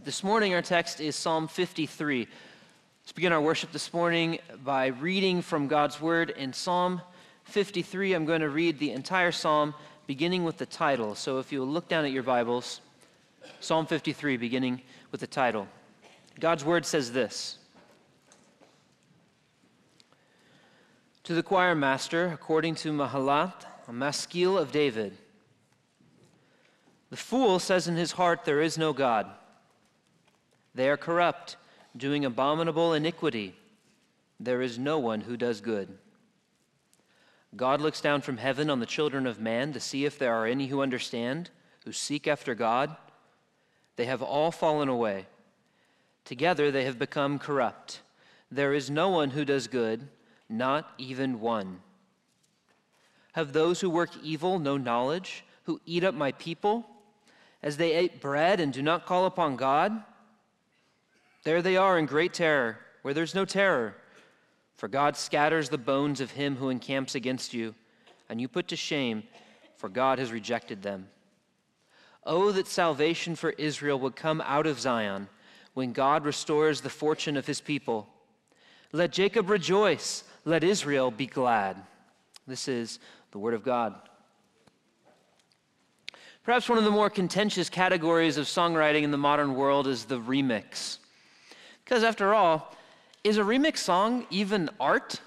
But this morning, our text is Psalm 53. Let's begin our worship this morning by reading from God's Word in Psalm 53. I'm going to read the entire psalm, beginning with the title. So if you'll look down at your Bibles, Psalm 53, beginning with the title. God's Word says this To the choir master, according to Mahalath, a maskil of David. The fool says in his heart, There is no God. They are corrupt, doing abominable iniquity. There is no one who does good. God looks down from heaven on the children of man to see if there are any who understand, who seek after God. They have all fallen away. Together they have become corrupt. There is no one who does good, not even one. Have those who work evil no knowledge, who eat up my people? as they ate bread and do not call upon God? There they are in great terror, where there's no terror. For God scatters the bones of him who encamps against you, and you put to shame, for God has rejected them. Oh, that salvation for Israel would come out of Zion when God restores the fortune of his people. Let Jacob rejoice, let Israel be glad. This is the word of God. Perhaps one of the more contentious categories of songwriting in the modern world is the remix. Because after all, is a remix song even art?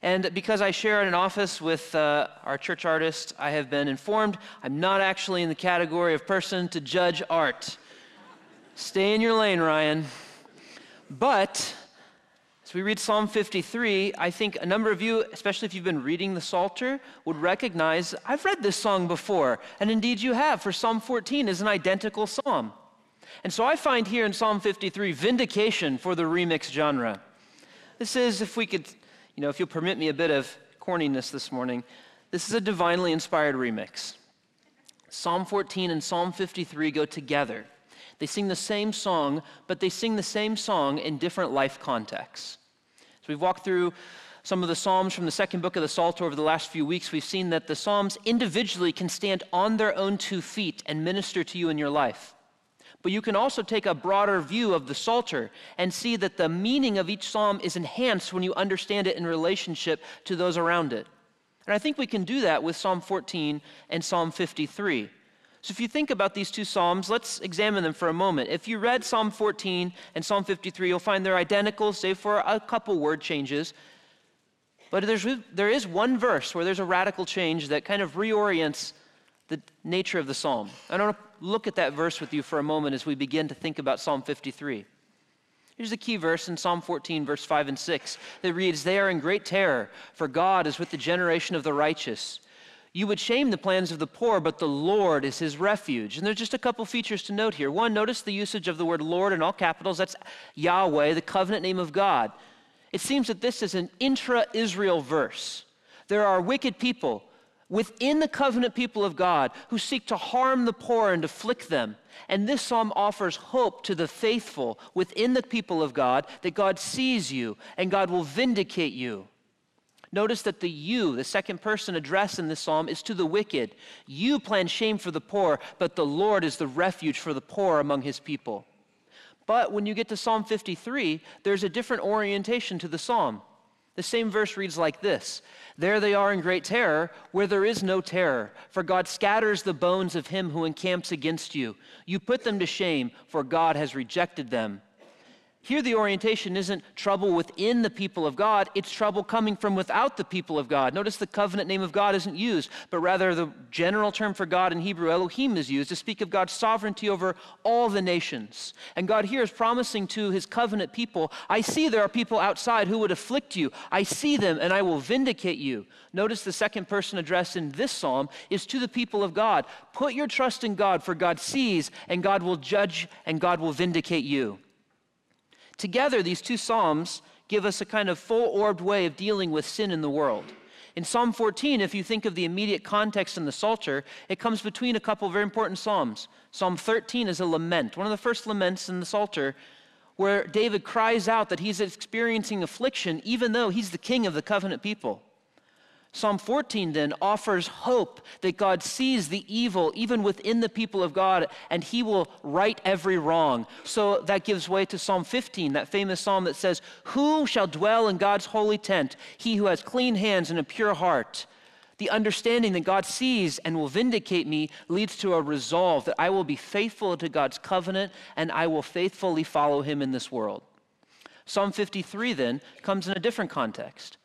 And because I share an office with uh, our church artist, I have been informed I'm not actually in the category of person to judge art. Stay in your lane, Ryan. But as we read Psalm 53, I think a number of you, especially if you've been reading the Psalter, would recognize I've read this song before. And indeed you have, for Psalm 14 is an identical psalm. And so I find here in Psalm 53 vindication for the remix genre. This is, if we could, you know, if you'll permit me a bit of corniness this morning, this is a divinely inspired remix. Psalm 14 and Psalm 53 go together. They sing the same song, but they sing the same song in different life contexts. So we've walked through some of the Psalms from the second book of the Psalter over the last few weeks. We've seen that the Psalms individually can stand on their own two feet and minister to you in your life. But you can also take a broader view of the Psalter and see that the meaning of each psalm is enhanced when you understand it in relationship to those around it. And I think we can do that with Psalm 14 and Psalm 53. So if you think about these two Psalms, let's examine them for a moment. If you read Psalm 14 and Psalm 53, you'll find they're identical, save for a couple word changes. But there's, there is one verse where there's a radical change that kind of reorients the nature of the psalm. I to look at that verse with you for a moment as we begin to think about Psalm 53. Here's the key verse in Psalm 14, verse 5 and 6 that reads, They are in great terror, for God is with the generation of the righteous. You would shame the plans of the poor, but the Lord is his refuge. And there's just a couple features to note here. One, notice the usage of the word Lord in all capitals. That's Yahweh, the covenant name of God. It seems that this is an intra Israel verse. There are wicked people within the covenant people of God who seek to harm the poor and afflict them. And this psalm offers hope to the faithful within the people of God that God sees you and God will vindicate you. Notice that the you, the second person address in this psalm, is to the wicked. You plan shame for the poor, but the Lord is the refuge for the poor among his people. But when you get to Psalm 53, there's a different orientation to the psalm. The same verse reads like this There they are in great terror, where there is no terror, for God scatters the bones of him who encamps against you. You put them to shame, for God has rejected them. Here, the orientation isn't trouble within the people of God, it's trouble coming from without the people of God. Notice the covenant name of God isn't used, but rather the general term for God in Hebrew, Elohim, is used to speak of God's sovereignty over all the nations. And God here is promising to his covenant people I see there are people outside who would afflict you. I see them, and I will vindicate you. Notice the second person addressed in this psalm is to the people of God. Put your trust in God, for God sees, and God will judge, and God will vindicate you. Together, these two Psalms give us a kind of full orbed way of dealing with sin in the world. In Psalm 14, if you think of the immediate context in the Psalter, it comes between a couple of very important Psalms. Psalm 13 is a lament, one of the first laments in the Psalter, where David cries out that he's experiencing affliction even though he's the king of the covenant people. Psalm 14 then offers hope that God sees the evil even within the people of God and he will right every wrong. So that gives way to Psalm 15, that famous psalm that says, Who shall dwell in God's holy tent? He who has clean hands and a pure heart. The understanding that God sees and will vindicate me leads to a resolve that I will be faithful to God's covenant and I will faithfully follow him in this world. Psalm 53 then comes in a different context.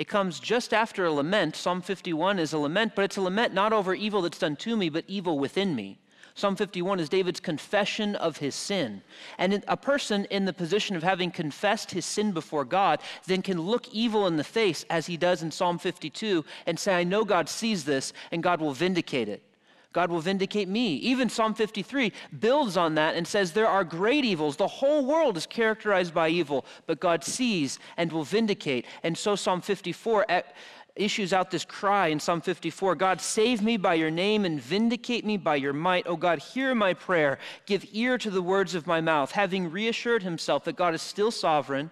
It comes just after a lament. Psalm 51 is a lament, but it's a lament not over evil that's done to me, but evil within me. Psalm 51 is David's confession of his sin. And a person in the position of having confessed his sin before God then can look evil in the face, as he does in Psalm 52, and say, I know God sees this, and God will vindicate it. God will vindicate me. Even Psalm 53 builds on that and says there are great evils. The whole world is characterized by evil, but God sees and will vindicate. And so Psalm 54 issues out this cry in Psalm 54 God, save me by your name and vindicate me by your might. Oh God, hear my prayer. Give ear to the words of my mouth. Having reassured himself that God is still sovereign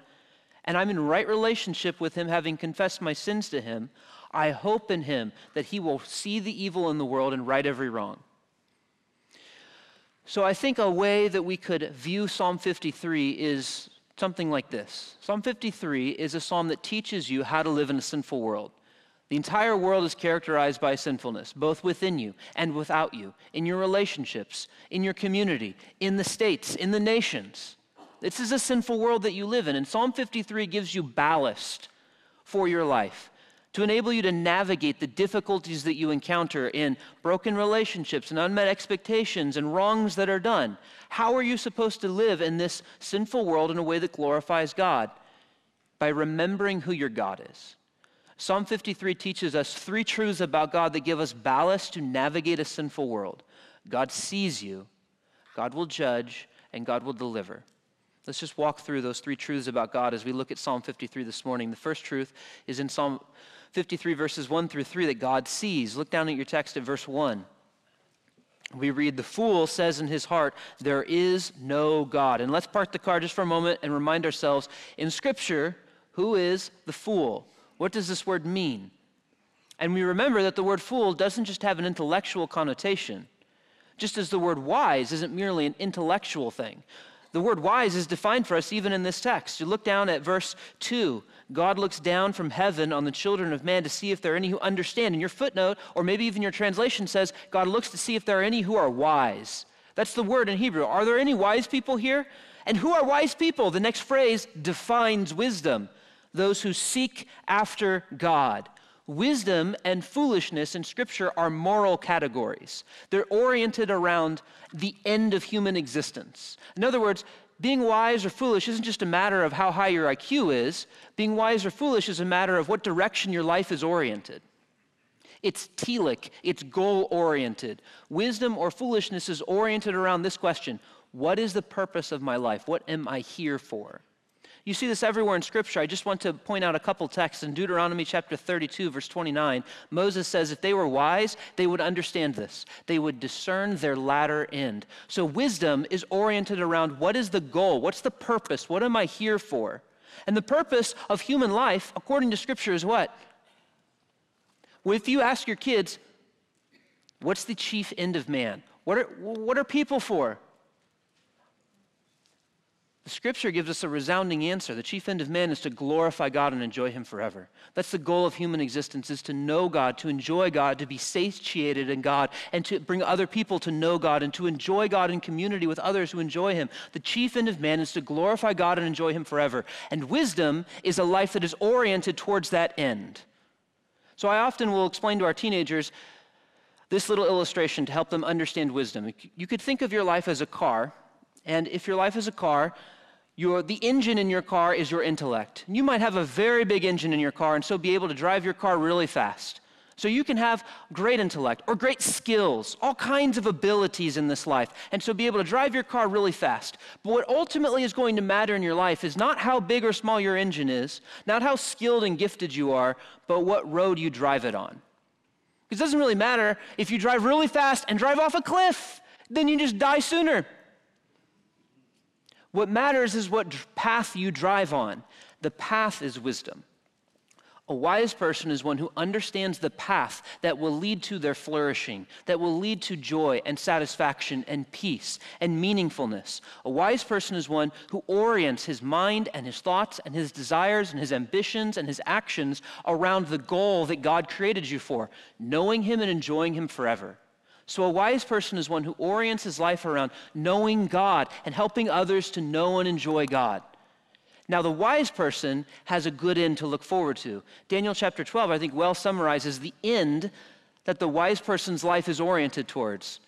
and I'm in right relationship with him, having confessed my sins to him, I hope in him that he will see the evil in the world and right every wrong. So I think a way that we could view Psalm 53 is something like this Psalm 53 is a psalm that teaches you how to live in a sinful world. The entire world is characterized by sinfulness, both within you and without you, in your relationships, in your community, in the states, in the nations. This is a sinful world that you live in, and Psalm 53 gives you ballast for your life to enable you to navigate the difficulties that you encounter in broken relationships and unmet expectations and wrongs that are done. How are you supposed to live in this sinful world in a way that glorifies God? By remembering who your God is. Psalm 53 teaches us three truths about God that give us ballast to navigate a sinful world God sees you, God will judge, and God will deliver. Let's just walk through those three truths about God as we look at Psalm 53 this morning. The first truth is in Psalm 53, verses 1 through 3, that God sees. Look down at your text at verse 1. We read, The fool says in his heart, There is no God. And let's park the car just for a moment and remind ourselves in Scripture, who is the fool? What does this word mean? And we remember that the word fool doesn't just have an intellectual connotation, just as the word wise isn't merely an intellectual thing. The word wise is defined for us even in this text. You look down at verse 2. God looks down from heaven on the children of man to see if there are any who understand. And your footnote, or maybe even your translation says, God looks to see if there are any who are wise. That's the word in Hebrew. Are there any wise people here? And who are wise people? The next phrase defines wisdom those who seek after God. Wisdom and foolishness in Scripture are moral categories. They're oriented around the end of human existence. In other words, being wise or foolish isn't just a matter of how high your IQ is. Being wise or foolish is a matter of what direction your life is oriented. It's telic, it's goal oriented. Wisdom or foolishness is oriented around this question What is the purpose of my life? What am I here for? You see this everywhere in Scripture. I just want to point out a couple texts. In Deuteronomy chapter 32, verse 29, Moses says if they were wise, they would understand this. They would discern their latter end. So wisdom is oriented around what is the goal? What's the purpose? What am I here for? And the purpose of human life, according to Scripture, is what? If you ask your kids, what's the chief end of man? What are, what are people for? The scripture gives us a resounding answer. The chief end of man is to glorify God and enjoy him forever. That's the goal of human existence is to know God, to enjoy God, to be satiated in God, and to bring other people to know God and to enjoy God in community with others who enjoy him. The chief end of man is to glorify God and enjoy him forever. And wisdom is a life that is oriented towards that end. So I often will explain to our teenagers this little illustration to help them understand wisdom. You could think of your life as a car, and if your life is a car, your, the engine in your car is your intellect. You might have a very big engine in your car and so be able to drive your car really fast. So you can have great intellect or great skills, all kinds of abilities in this life, and so be able to drive your car really fast. But what ultimately is going to matter in your life is not how big or small your engine is, not how skilled and gifted you are, but what road you drive it on. Because it doesn't really matter if you drive really fast and drive off a cliff, then you just die sooner. What matters is what path you drive on. The path is wisdom. A wise person is one who understands the path that will lead to their flourishing, that will lead to joy and satisfaction and peace and meaningfulness. A wise person is one who orients his mind and his thoughts and his desires and his ambitions and his actions around the goal that God created you for, knowing him and enjoying him forever. So, a wise person is one who orients his life around knowing God and helping others to know and enjoy God. Now, the wise person has a good end to look forward to. Daniel chapter 12, I think, well summarizes the end that the wise person's life is oriented towards.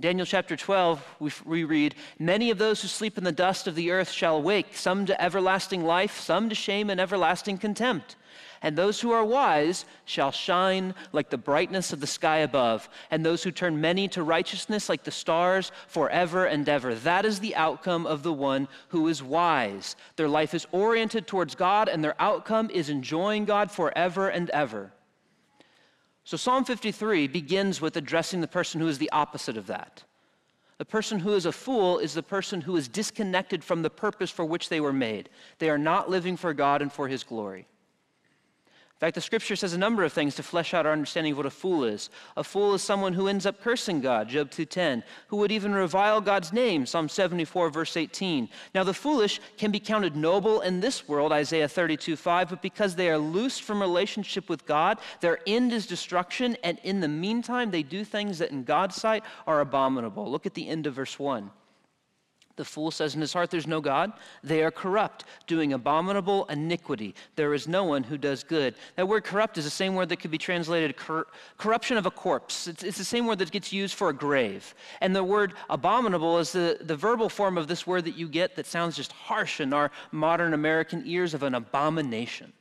Daniel chapter 12, we, we read, Many of those who sleep in the dust of the earth shall awake, some to everlasting life, some to shame and everlasting contempt. And those who are wise shall shine like the brightness of the sky above, and those who turn many to righteousness like the stars forever and ever. That is the outcome of the one who is wise. Their life is oriented towards God, and their outcome is enjoying God forever and ever. So Psalm 53 begins with addressing the person who is the opposite of that. The person who is a fool is the person who is disconnected from the purpose for which they were made. They are not living for God and for His glory. In fact, the scripture says a number of things to flesh out our understanding of what a fool is. A fool is someone who ends up cursing God, Job 2:10, who would even revile God's name, Psalm 74 verse 18. Now the foolish can be counted noble in this world, Isaiah 32:5, but because they are loosed from relationship with God, their end is destruction, and in the meantime they do things that in God's sight are abominable. Look at the end of verse 1. The fool says in his heart, There's no God. They are corrupt, doing abominable iniquity. There is no one who does good. That word corrupt is the same word that could be translated cor- corruption of a corpse. It's, it's, the same word that gets used for a grave. And the word abominable is the, the verbal form of this word that you get that sounds just harsh in our modern American ears of an abomination.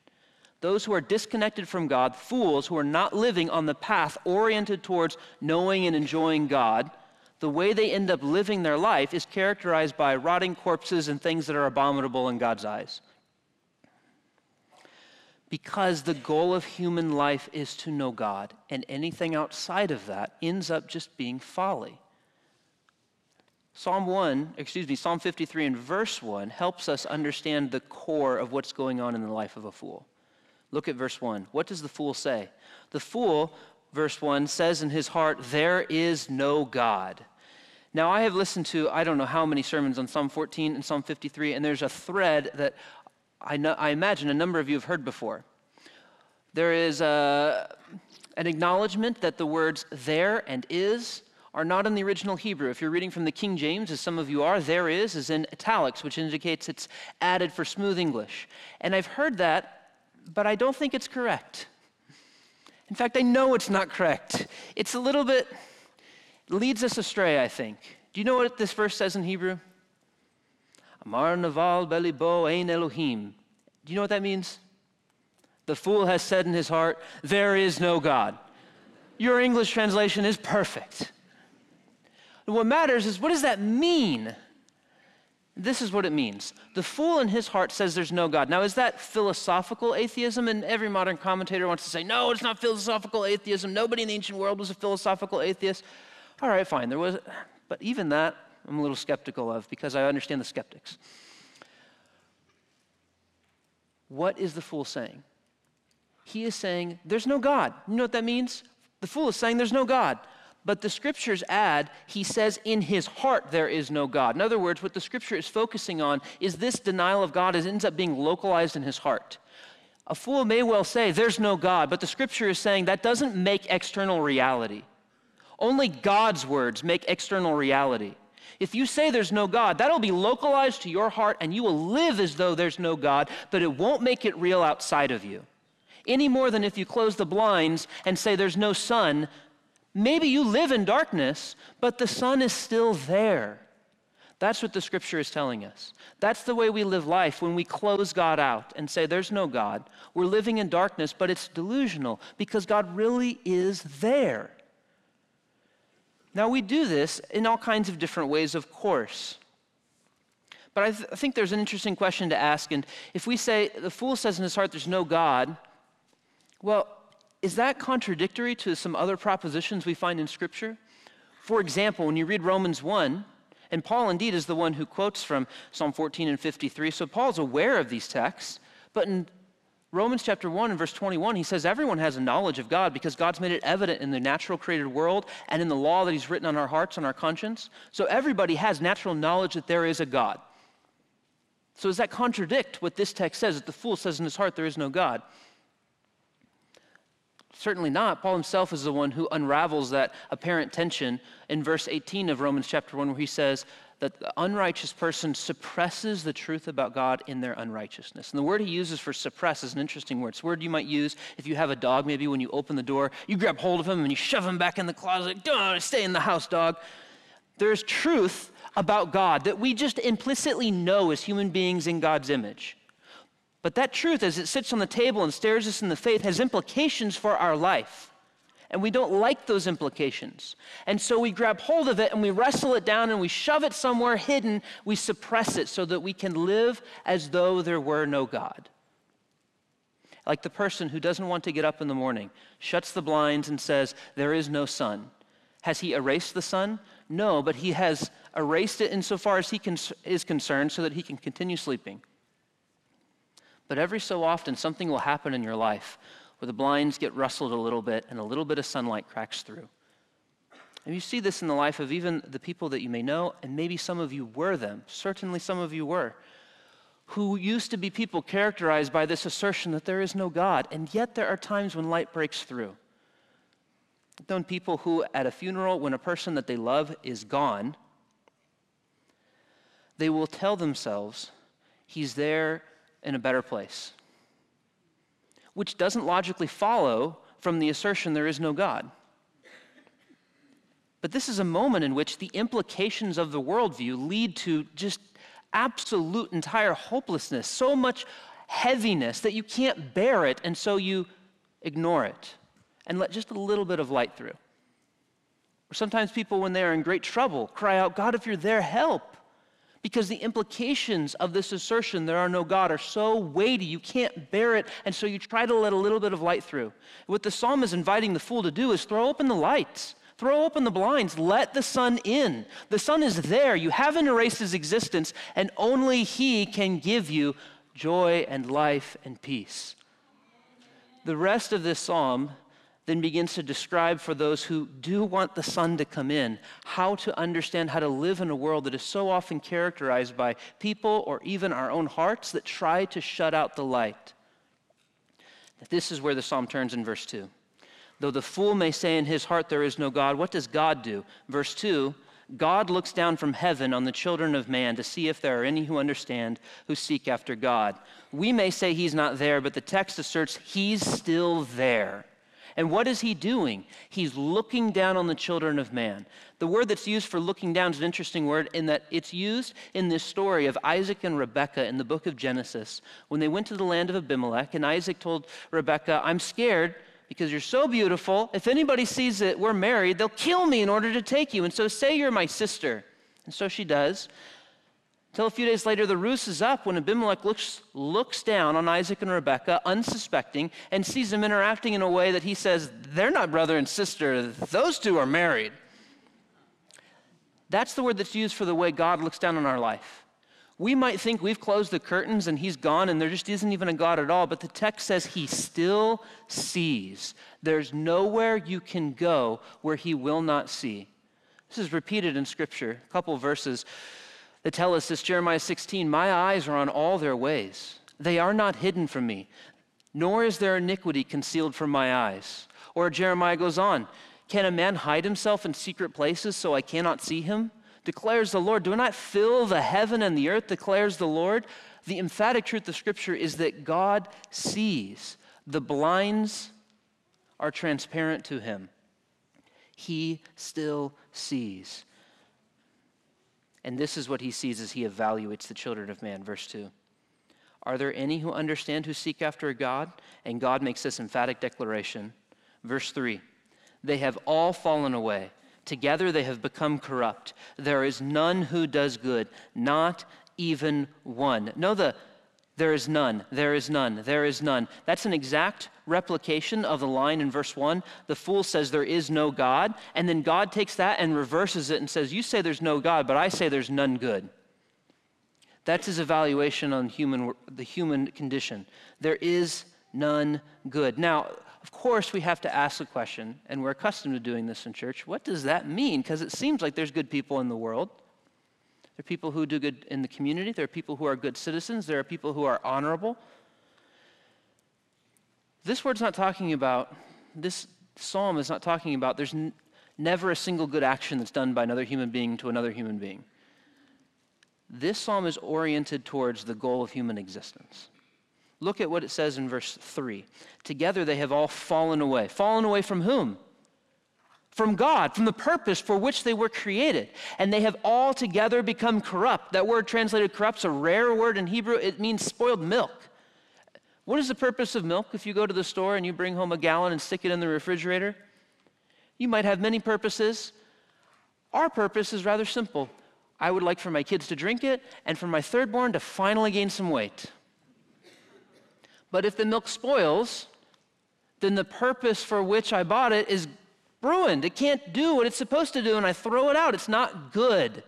Those who are disconnected from God, fools who are not living on the path oriented towards knowing and enjoying God, the way they end up living their life is characterized by rotting corpses and things that are abominable in God's eyes. Because the goal of human life is to know God, and anything outside of that ends up just being folly. Psalm 1, excuse me, Psalm 53 and verse 1 helps us understand the core of what's going on in the life of a fool. Look at verse 1. What does the fool say? The fool verse 1 says in his heart, There is no God. Now, I have listened to I don't know how many sermons on Psalm 14 and Psalm 53, and there's a thread that I, know, I imagine a number of you have heard before. There is a, an acknowledgement that the words there and is are not in the original Hebrew. If you're reading from the King James, as some of you are, there is is in italics, which indicates it's added for smooth English. And I've heard that, but I don't think it's correct. In fact, I know it's not correct. It's a little bit, leads us astray, I think. Do you know what this verse says in Hebrew? Amar naval belibo ein Elohim. Do you know what that means? The fool has said in his heart, There is no God. Your English translation is perfect. what matters is what does that mean? This is what it means. The fool in his heart says there's no God. Now, is that philosophical atheism? And every modern commentator wants to say, no, it's not philosophical atheism. Nobody in the ancient world was a philosophical atheist. All right, fine. There was, but even that, I'm a little skeptical of because I understand the skeptics. What is the fool saying? He is saying, there's no God. You know what that means? The fool is saying, there's no God. But the scriptures add, he says, in his heart there is no God. In other words, what the scripture is focusing on is this denial of God as ends up being localized in his heart. A fool may well say, there's no God, but the scripture is saying that doesn't make external reality. Only God's words make external reality. If you say there's no God, that'll be localized to your heart and you will live as though there's no God, but it won't make it real outside of you. Any more than if you close the blinds and say there's no sun, Maybe you live in darkness, but the sun is still there. That's what the scripture is telling us. That's the way we live life when we close God out and say, There's no God. We're living in darkness, but it's delusional because God really is there. Now, we do this in all kinds of different ways, of course. But I, th- I think there's an interesting question to ask. And if we say, the fool says in his heart, There's no God, well, is that contradictory to some other propositions we find in Scripture? For example, when you read Romans 1, and Paul indeed is the one who quotes from Psalm 14 and 53, so Paul's aware of these texts, but in Romans chapter 1 and verse 21, he says everyone has a knowledge of God because God's made it evident in the natural created world and in the law that he's written on our hearts and our conscience. So everybody has natural knowledge that there is a God. So does that contradict what this text says that the fool says in his heart there is no God? Certainly not. Paul himself is the one who unravels that apparent tension in verse 18 of Romans chapter 1, where he says that the unrighteous person suppresses the truth about God in their unrighteousness. And the word he uses for suppress is an interesting word. It's a word you might use if you have a dog, maybe when you open the door, you grab hold of him and you shove him back in the closet. Don't stay in the house, dog. There's truth about God that we just implicitly know as human beings in God's image. But that truth, as it sits on the table and stares us in the face, has implications for our life. And we don't like those implications. And so we grab hold of it and we wrestle it down and we shove it somewhere hidden. We suppress it so that we can live as though there were no God. Like the person who doesn't want to get up in the morning, shuts the blinds and says, There is no sun. Has he erased the sun? No, but he has erased it insofar as he is concerned so that he can continue sleeping. But every so often, something will happen in your life where the blinds get rustled a little bit and a little bit of sunlight cracks through. And you see this in the life of even the people that you may know, and maybe some of you were them. Certainly some of you were. Who used to be people characterized by this assertion that there is no God, and yet there are times when light breaks through. I've known people who, at a funeral, when a person that they love is gone, they will tell themselves, He's there in a better place, which doesn't logically follow from the assertion there is no God. But this is a moment in which the implications of the worldview lead to just absolute entire hopelessness, so much heaviness that you can't bear it, and so you ignore it and let just a little bit of light through. Or sometimes people, when they are in great trouble, cry out, God, if you're there, help because the implications of this assertion, there are no God, are so weighty, you can't bear it, and so you try to let a little bit of light through. What the psalm is inviting the fool to do is throw open the lights. Throw open the blinds, let the sun in. The sun is there. You haven't erased his existence, and only he can give you joy and life and peace. The rest of this psalm then begins to describe for those who do want the sun to come in how to understand how to live in a world that is so often characterized by people or even our own hearts that try to shut out the light. This is where the psalm turns in verse 2. Though the fool may say in his heart, There is no God, what does God do? Verse 2 God looks down from heaven on the children of man to see if there are any who understand, who seek after God. We may say he's not there, but the text asserts he's still there. And what is he doing? He's looking down on the children of man. The word that's used for looking down is an interesting word in that it's used in this story of Isaac and Rebekah in the book of Genesis. When they went to the land of Abimelech, and Isaac told Rebekah, I'm scared because you're so beautiful. If anybody sees that we're married, they'll kill me in order to take you. And so say you're my sister. And so she does. Until a few days later, the ruse is up when Abimelech looks, looks down on Isaac and Rebekah, unsuspecting, and sees them interacting in a way that he says, They're not brother and sister, those two are married. That's the word that's used for the way God looks down on our life. We might think we've closed the curtains and he's gone and there just isn't even a God at all, but the text says he still sees. There's nowhere you can go where he will not see. This is repeated in Scripture, a couple verses that tell us this Jeremiah 16, My eyes are on all their ways. They are not hidden from me, nor is their iniquity concealed from my eyes. Or Jeremiah goes on, Can a man hide himself in secret places so I cannot see him? Declares the Lord. Do not fill the heaven and the earth? Declares the Lord. The emphatic truth of Scripture is that God sees. The blinds are transparent to him. He still sees. And this is what he sees as he evaluates the children of man. Verse 2. Are there any who understand who seek after a God? And God makes this emphatic declaration. Verse 3 They have all fallen away. Together they have become corrupt. There is none who does good, not even one. Know the there is none, there is none, there is none. That's an exact replication of the line in verse 1. The fool says, There is no God. And then God takes that and reverses it and says, You say there's no God, but I say there's none good. That's his evaluation on human, the human condition. There is none good. Now, of course, we have to ask the question, and we're accustomed to doing this in church what does that mean? Because it seems like there's good people in the world. There are people who do good in the community, there are people who are good citizens, there are people who are honorable. This word's not talking about, this psalm is not talking about, there's n- never a single good action that's done by another human being to another human being. This psalm is oriented towards the goal of human existence. Look at what it says in verse 3. Together they have all fallen away. Fallen away from whom? From God, from the purpose for which they were created. And they have all together become corrupt. That word translated corrupt is a rare word in Hebrew. It means spoiled milk. What is the purpose of milk if you go to the store and you bring home a gallon and stick it in the refrigerator? You might have many purposes. Our purpose is rather simple. I would like for my kids to drink it and for my third born to finally gain some weight. But if the milk spoils, then the purpose for which I bought it is ruined. It can't do what it's supposed to do, and I throw it out. It's not good.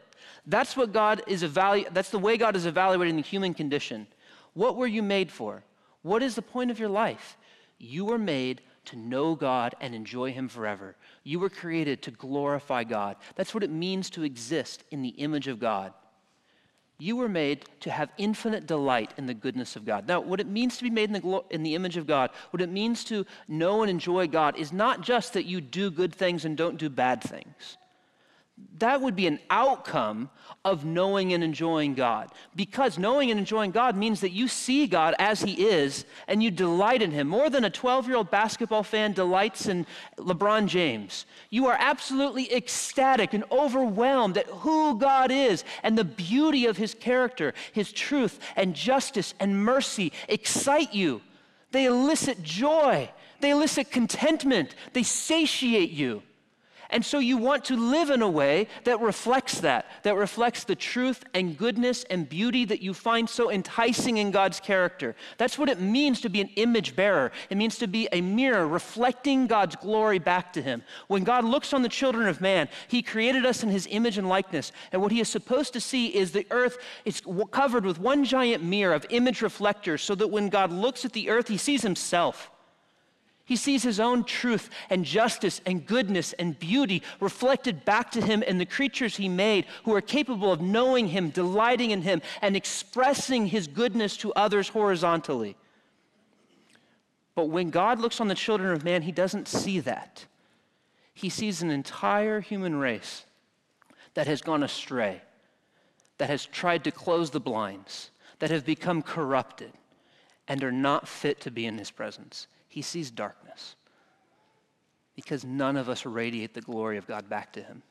That's what God is evalu- that's the way God is evaluating the human condition. What were you made for? What is the point of your life? You were made to know God and enjoy Him forever. You were created to glorify God. That's what it means to exist in the image of God. You were made to have infinite delight in the goodness of God. Now, what it means to be made in the, glo- in the image of God, what it means to know and enjoy God, is not just that you do good things and don't do bad things that would be an outcome of knowing and enjoying God. Because knowing and enjoying God means that you see God as He is and you delight in Him. More than a 12 year old basketball fan delights in LeBron James. You are absolutely ecstatic and overwhelmed at who God is and the beauty of His character, His truth and justice and mercy excite you. They elicit joy, they elicit contentment, they satiate you. And so you want to live in a way that reflects that, that reflects the truth and goodness and beauty that you find so enticing in God's character. That's what it means to be an image bearer. It means to be a mirror reflecting God's glory back to Him. When God looks on the children of man, He created us in His image and likeness. And what He is supposed to see is the earth is covered with one giant mirror of image reflectors so that when God looks at the earth, He sees Himself. He sees his own truth and justice and goodness and beauty reflected back to him in the creatures he made who are capable of knowing him, delighting in him, and expressing his goodness to others horizontally. But when God looks on the children of man, he doesn't see that. He sees an entire human race that has gone astray, that has tried to close the blinds, that have become corrupted, and are not fit to be in his presence he sees darkness because none of us radiate the glory of God back to him.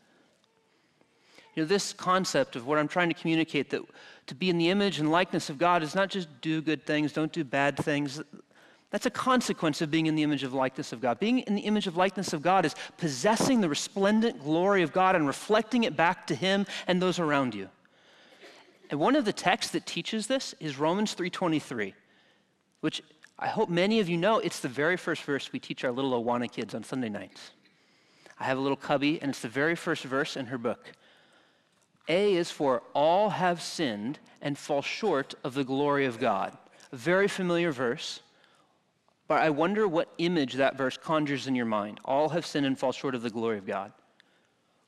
You know, this concept of what I'm trying to communicate that to be in the image and likeness of God is not just do good things, don't do bad things. That's a consequence of being in the image of likeness of God. Being in the image of likeness of God is possessing the resplendent glory of God and reflecting it back to him and those around you. And one of the texts that teaches this is Romans 3:23, which I hope many of you know it's the very first verse we teach our little Awana kids on Sunday nights. I have a little cubby, and it's the very first verse in her book. A is for all have sinned and fall short of the glory of God. A very familiar verse, but I wonder what image that verse conjures in your mind. All have sinned and fall short of the glory of God.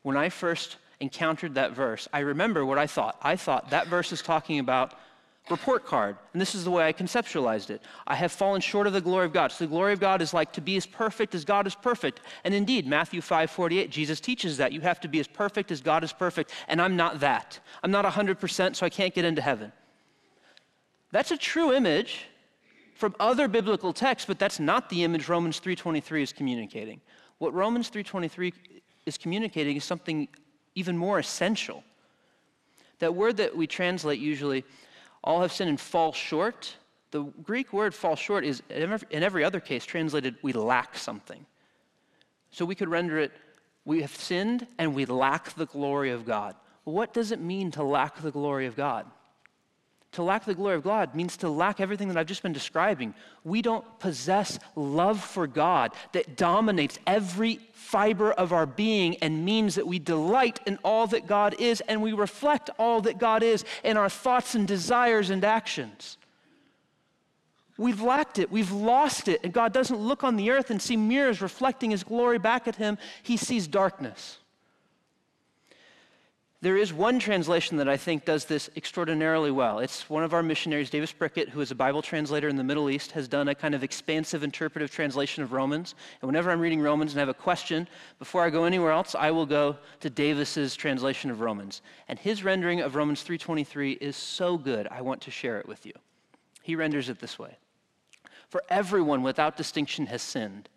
When I first encountered that verse, I remember what I thought. I thought that verse is talking about report card. And this is the way I conceptualized it. I have fallen short of the glory of God. So the glory of God is like to be as perfect as God is perfect. And indeed, Matthew 5 48, Jesus teaches that. You have to be as perfect as God is perfect. And I'm not that. I'm not 100%, so I can't get into heaven. That's a true image from other biblical texts, but that's not the image Romans 3:23 is communicating. What Romans 3:23 is communicating is something even more essential. That word that we translate usually all have sinned and fall short. The Greek word fall short is, in every other case, translated we lack something. So we could render it we have sinned and we lack the glory of God. what does it mean to lack the glory of God? To lack the glory of God means to lack everything that I've just been describing. We don't possess love for God that dominates every fiber of our being and means that we delight in all that God is and we reflect all that God is in our thoughts and desires and actions. We've lacked it. We've lost it. And God doesn't look on the earth and see mirrors reflecting his glory back at him. He sees darkness. There is one translation that I think does this extraordinarily well. It's one of our missionaries, Davis Brickett, who is a Bible translator in the Middle East, has done a kind of expansive interpretive translation of Romans. And whenever I'm reading Romans and I have a question, before I go anywhere else, I will go to Davis's translation of Romans. And his rendering of Romans 3:23 is so good, I want to share it with you. He renders it this way: For everyone without distinction has sinned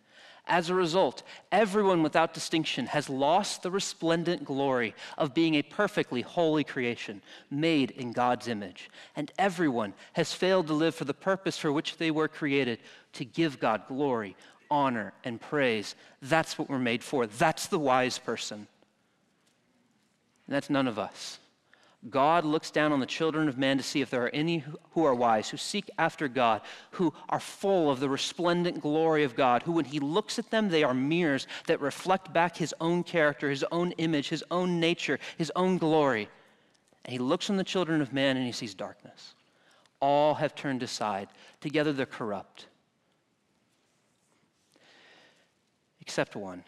as a result, everyone without distinction has lost the resplendent glory of being a perfectly holy creation made in God's image. And everyone has failed to live for the purpose for which they were created to give God glory, honor, and praise. That's what we're made for. That's the wise person. And that's none of us. God looks down on the children of man to see if there are any who are wise, who seek after God, who are full of the resplendent glory of God, who, when He looks at them, they are mirrors that reflect back His own character, His own image, His own nature, His own glory. And He looks on the children of man and He sees darkness. All have turned aside. Together they're corrupt. Except one.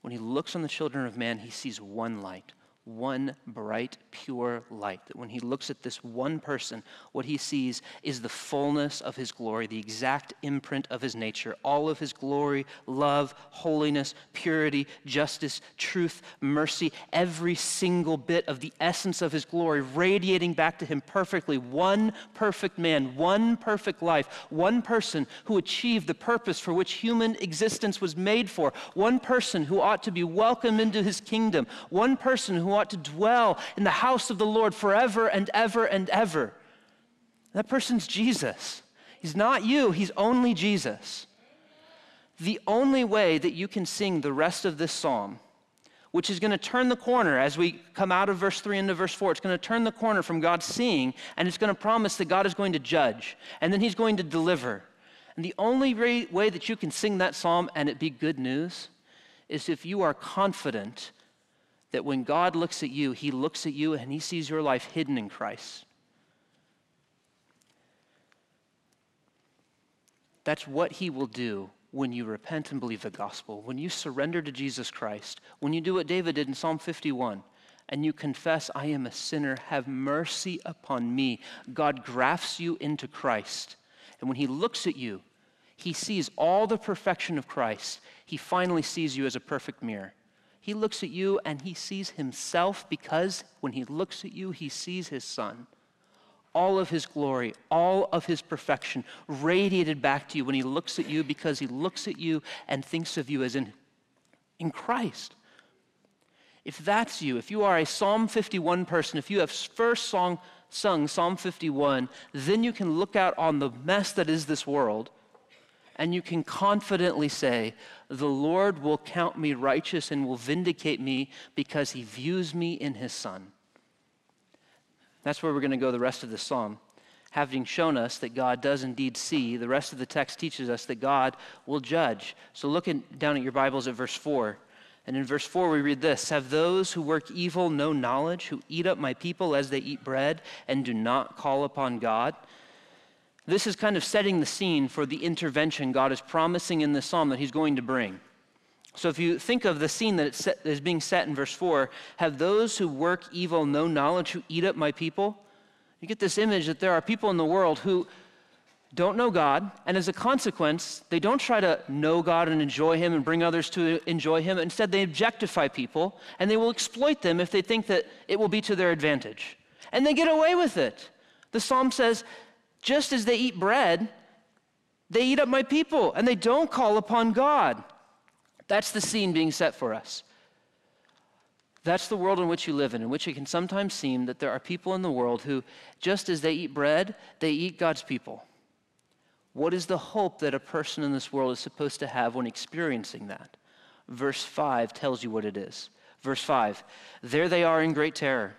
When He looks on the children of man, He sees one light one bright, pure light. That when he looks at this one person, what he sees is the fullness of his glory, the exact imprint of his nature, all of his glory, love, holiness, purity, justice, truth, mercy, every single bit of the essence of his glory radiating back to him perfectly. One perfect man, one perfect life, one person who achieved the purpose for which human existence was made for, one person who ought to be welcomed into his kingdom, one person who ought to dwell in the house of the Lord forever and ever and ever. That person's Jesus. He's not you, he's only Jesus. The only way that you can sing the rest of this psalm, which is going to turn the corner as we come out of verse 3 into verse 4, it's going to turn the corner from God seeing, and it's going to promise that God is going to judge, and then he's going to deliver. And the only way that you can sing that psalm and it be good news is if you are confident that when God looks at you, he looks at you and he sees your life hidden in Christ. That's what he will do when you repent and believe the gospel, when you surrender to Jesus Christ, when you do what David did in Psalm 51 and you confess, I am a sinner, have mercy upon me. God grafts you into Christ. And when he looks at you, he sees all the perfection of Christ. He finally sees you as a perfect mirror. He looks at you and he sees himself because when he looks at you, he sees his son. All of his glory, all of his perfection radiated back to you when he looks at you because he looks at you and thinks of you as in, in Christ. If that's you, if you are a Psalm 51 person, if you have first song, sung Psalm 51, then you can look out on the mess that is this world and you can confidently say, The Lord will count me righteous and will vindicate me because he views me in his Son. That's where we're going to go the rest of the psalm. Having shown us that God does indeed see, the rest of the text teaches us that God will judge. So look in, down at your Bibles at verse 4. And in verse 4, we read this Have those who work evil no knowledge, who eat up my people as they eat bread and do not call upon God? This is kind of setting the scene for the intervention God is promising in the psalm that he's going to bring. So if you think of the scene that is being set in verse 4, have those who work evil no knowledge who eat up my people? You get this image that there are people in the world who don't know God, and as a consequence, they don't try to know God and enjoy Him and bring others to enjoy Him. Instead, they objectify people, and they will exploit them if they think that it will be to their advantage. And they get away with it. The psalm says, just as they eat bread, they eat up my people and they don't call upon God. That's the scene being set for us. That's the world in which you live in, in which it can sometimes seem that there are people in the world who, just as they eat bread, they eat God's people. What is the hope that a person in this world is supposed to have when experiencing that? Verse 5 tells you what it is. Verse 5 There they are in great terror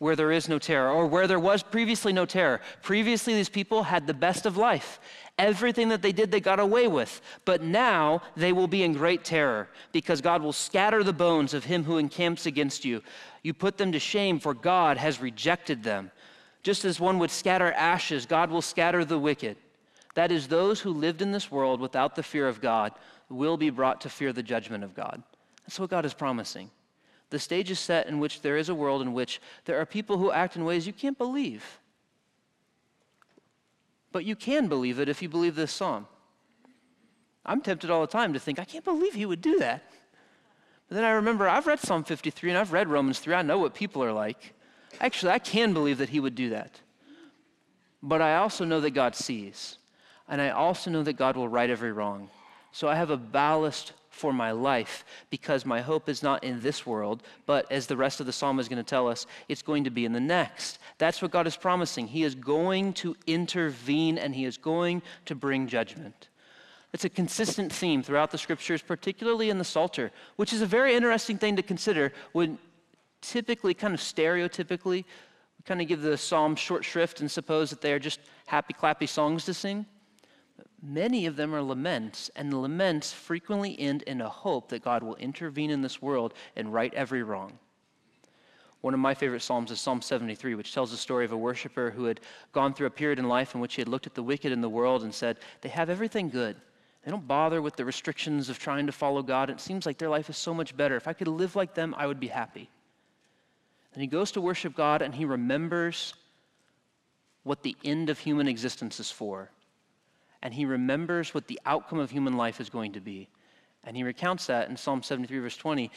where there is no terror, or where there was previously no terror. Previously, these people had the best of life. Everything that they did, they got away with. But now they will be in great terror because God will scatter the bones of him who encamps against you. You put them to shame, for God has rejected them. Just as one would scatter ashes, God will scatter the wicked. That is, those who lived in this world without the fear of God will be brought to fear the judgment of God. That's what God is promising. The stage is set in which there is a world in which there are people who act in ways you can't believe. But you can believe it if you believe this psalm. I'm tempted all the time to think, I can't believe he would do that. But then I remember I've read Psalm 53 and I've read Romans 3. I know what people are like. Actually, I can believe that he would do that. But I also know that God sees. And I also know that God will right every wrong. So I have a ballast for my life because my hope is not in this world, but as the rest of the psalm is going to tell us, it's going to be in the next. That's what God is promising. He is going to intervene and He is going to bring judgment. It's a consistent theme throughout the scriptures, particularly in the Psalter, which is a very interesting thing to consider when typically, kind of stereotypically, we kind of give the psalm short shrift and suppose that they are just happy, clappy songs to sing. Many of them are laments, and the laments frequently end in a hope that God will intervene in this world and right every wrong. One of my favorite Psalms is Psalm 73, which tells the story of a worshiper who had gone through a period in life in which he had looked at the wicked in the world and said, They have everything good. They don't bother with the restrictions of trying to follow God. It seems like their life is so much better. If I could live like them, I would be happy. And he goes to worship God and he remembers what the end of human existence is for and he remembers what the outcome of human life is going to be. And he recounts that in Psalm 73, verse 20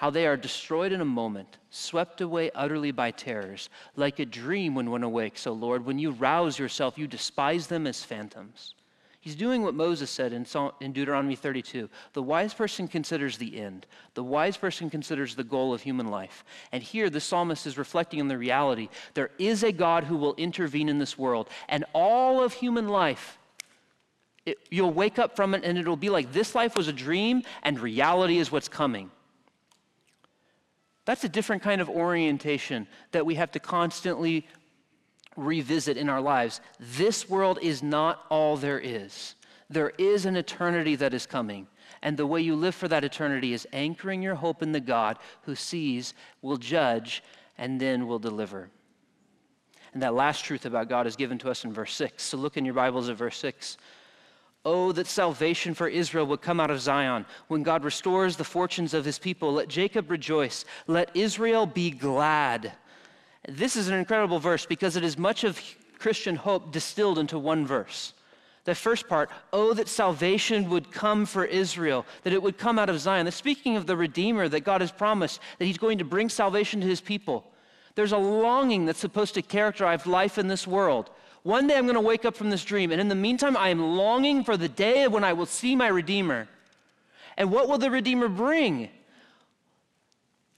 how they are destroyed in a moment, swept away utterly by terrors, like a dream when one awakes. So, Lord, when you rouse yourself, you despise them as phantoms. He's doing what Moses said in, in Deuteronomy 32. The wise person considers the end, the wise person considers the goal of human life. And here the psalmist is reflecting on the reality there is a God who will intervene in this world, and all of human life it, you'll wake up from it and it'll be like this life was a dream and reality is what's coming. That's a different kind of orientation that we have to constantly revisit in our lives. This world is not all there is. There is an eternity that is coming. And the way you live for that eternity is anchoring your hope in the God who sees, will judge, and then will deliver. And that last truth about God is given to us in verse 6. So look in your Bibles at verse 6. Oh, that salvation for Israel would come out of Zion. When God restores the fortunes of his people, let Jacob rejoice. Let Israel be glad. This is an incredible verse because it is much of Christian hope distilled into one verse. The first part, oh, that salvation would come for Israel, that it would come out of Zion. That's speaking of the Redeemer that God has promised, that he's going to bring salvation to his people. There's a longing that's supposed to characterize life in this world. One day I'm going to wake up from this dream, and in the meantime, I am longing for the day when I will see my Redeemer. And what will the Redeemer bring?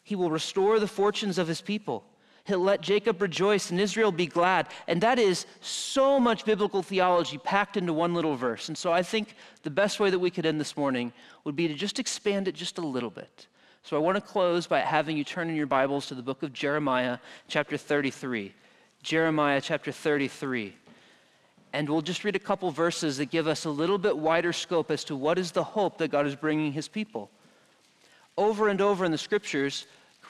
He will restore the fortunes of his people. He'll let Jacob rejoice and Israel be glad. And that is so much biblical theology packed into one little verse. And so I think the best way that we could end this morning would be to just expand it just a little bit. So I want to close by having you turn in your Bibles to the book of Jeremiah, chapter 33. Jeremiah chapter 33. And we'll just read a couple verses that give us a little bit wider scope as to what is the hope that God is bringing his people. Over and over in the scriptures,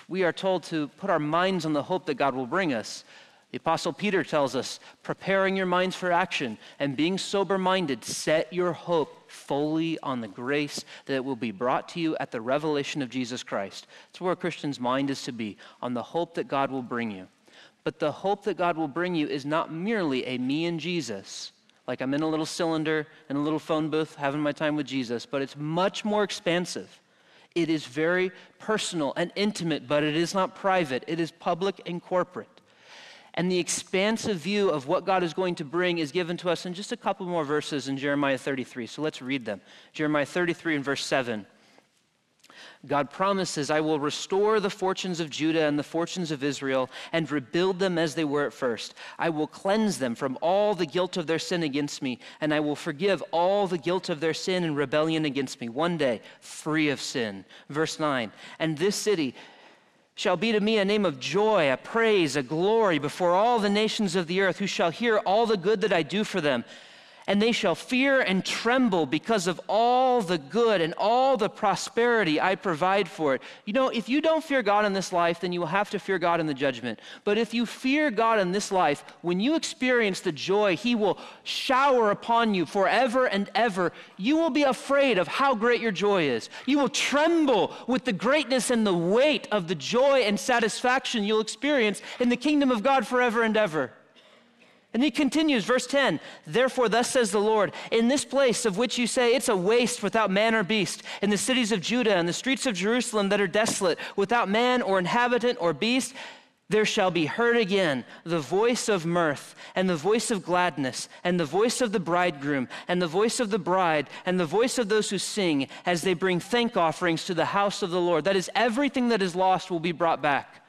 we are told to put our minds on the hope that God will bring us. The Apostle Peter tells us, preparing your minds for action and being sober minded, set your hope fully on the grace that will be brought to you at the revelation of Jesus Christ. It's where a Christian's mind is to be, on the hope that God will bring you. But the hope that God will bring you is not merely a me and Jesus, like I'm in a little cylinder in a little phone booth having my time with Jesus, but it's much more expansive. It is very personal and intimate, but it is not private. It is public and corporate. And the expansive view of what God is going to bring is given to us in just a couple more verses in Jeremiah 33. So let's read them. Jeremiah 33 and verse 7. God promises, I will restore the fortunes of Judah and the fortunes of Israel and rebuild them as they were at first. I will cleanse them from all the guilt of their sin against me, and I will forgive all the guilt of their sin and rebellion against me, one day free of sin. Verse 9 And this city shall be to me a name of joy, a praise, a glory before all the nations of the earth, who shall hear all the good that I do for them and they shall fear and tremble because of all the good and all the prosperity I provide for it. You know, if you don't fear God in this life, then you will have to fear God in the judgment. But if you fear God in this life, when you experience the joy He will shower upon you forever and ever, you will be afraid of how great your joy is. You will tremble with the greatness and the weight of the joy and satisfaction you'll experience in the kingdom of God forever and ever. And he continues, verse 10 Therefore, thus says the Lord, in this place of which you say it's a waste without man or beast, in the cities of Judah and the streets of Jerusalem that are desolate, without man or inhabitant or beast, there shall be heard again the voice of mirth, and the voice of gladness, and the voice of the bridegroom, and the voice of the bride, and the voice of those who sing as they bring thank offerings to the house of the Lord. That is, everything that is lost will be brought back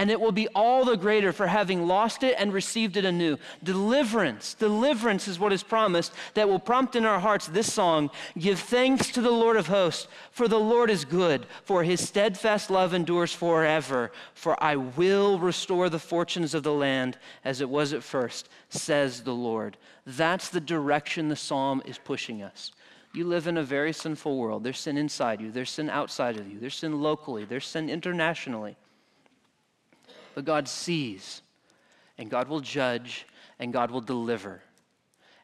and it will be all the greater for having lost it and received it anew. Deliverance, deliverance is what is promised that will prompt in our hearts this song Give thanks to the Lord of hosts, for the Lord is good, for his steadfast love endures forever. For I will restore the fortunes of the land as it was at first, says the Lord. That's the direction the psalm is pushing us. You live in a very sinful world. There's sin inside you, there's sin outside of you, there's sin locally, there's sin internationally but God sees, and God will judge, and God will deliver.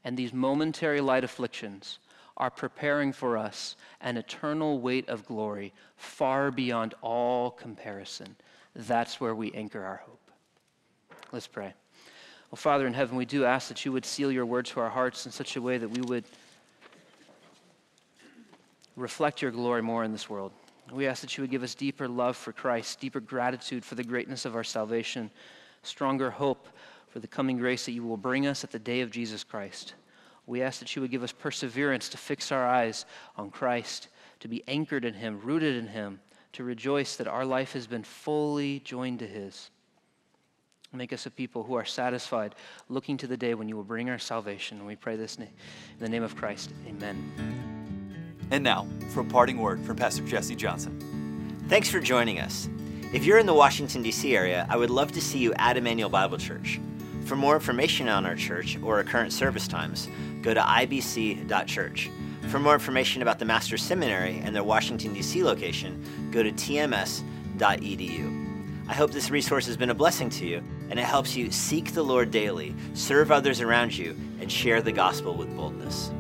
And these momentary light afflictions are preparing for us an eternal weight of glory far beyond all comparison. That's where we anchor our hope. Let's pray. Well, Father in heaven, we do ask that you would seal your word to our hearts in such a way that we would reflect your glory more in this world. We ask that you would give us deeper love for Christ, deeper gratitude for the greatness of our salvation, stronger hope for the coming grace that you will bring us at the day of Jesus Christ. We ask that you would give us perseverance to fix our eyes on Christ, to be anchored in him, rooted in him, to rejoice that our life has been fully joined to his. Make us a people who are satisfied, looking to the day when you will bring our salvation. And we pray this in the name of Christ. Amen. And now, for a parting word from Pastor Jesse Johnson. Thanks for joining us. If you're in the Washington, D.C. area, I would love to see you at Immanuel Bible Church. For more information on our church or our current service times, go to ibc.church. For more information about the Master's Seminary and their Washington, D.C. location, go to tms.edu. I hope this resource has been a blessing to you and it helps you seek the Lord daily, serve others around you, and share the gospel with boldness.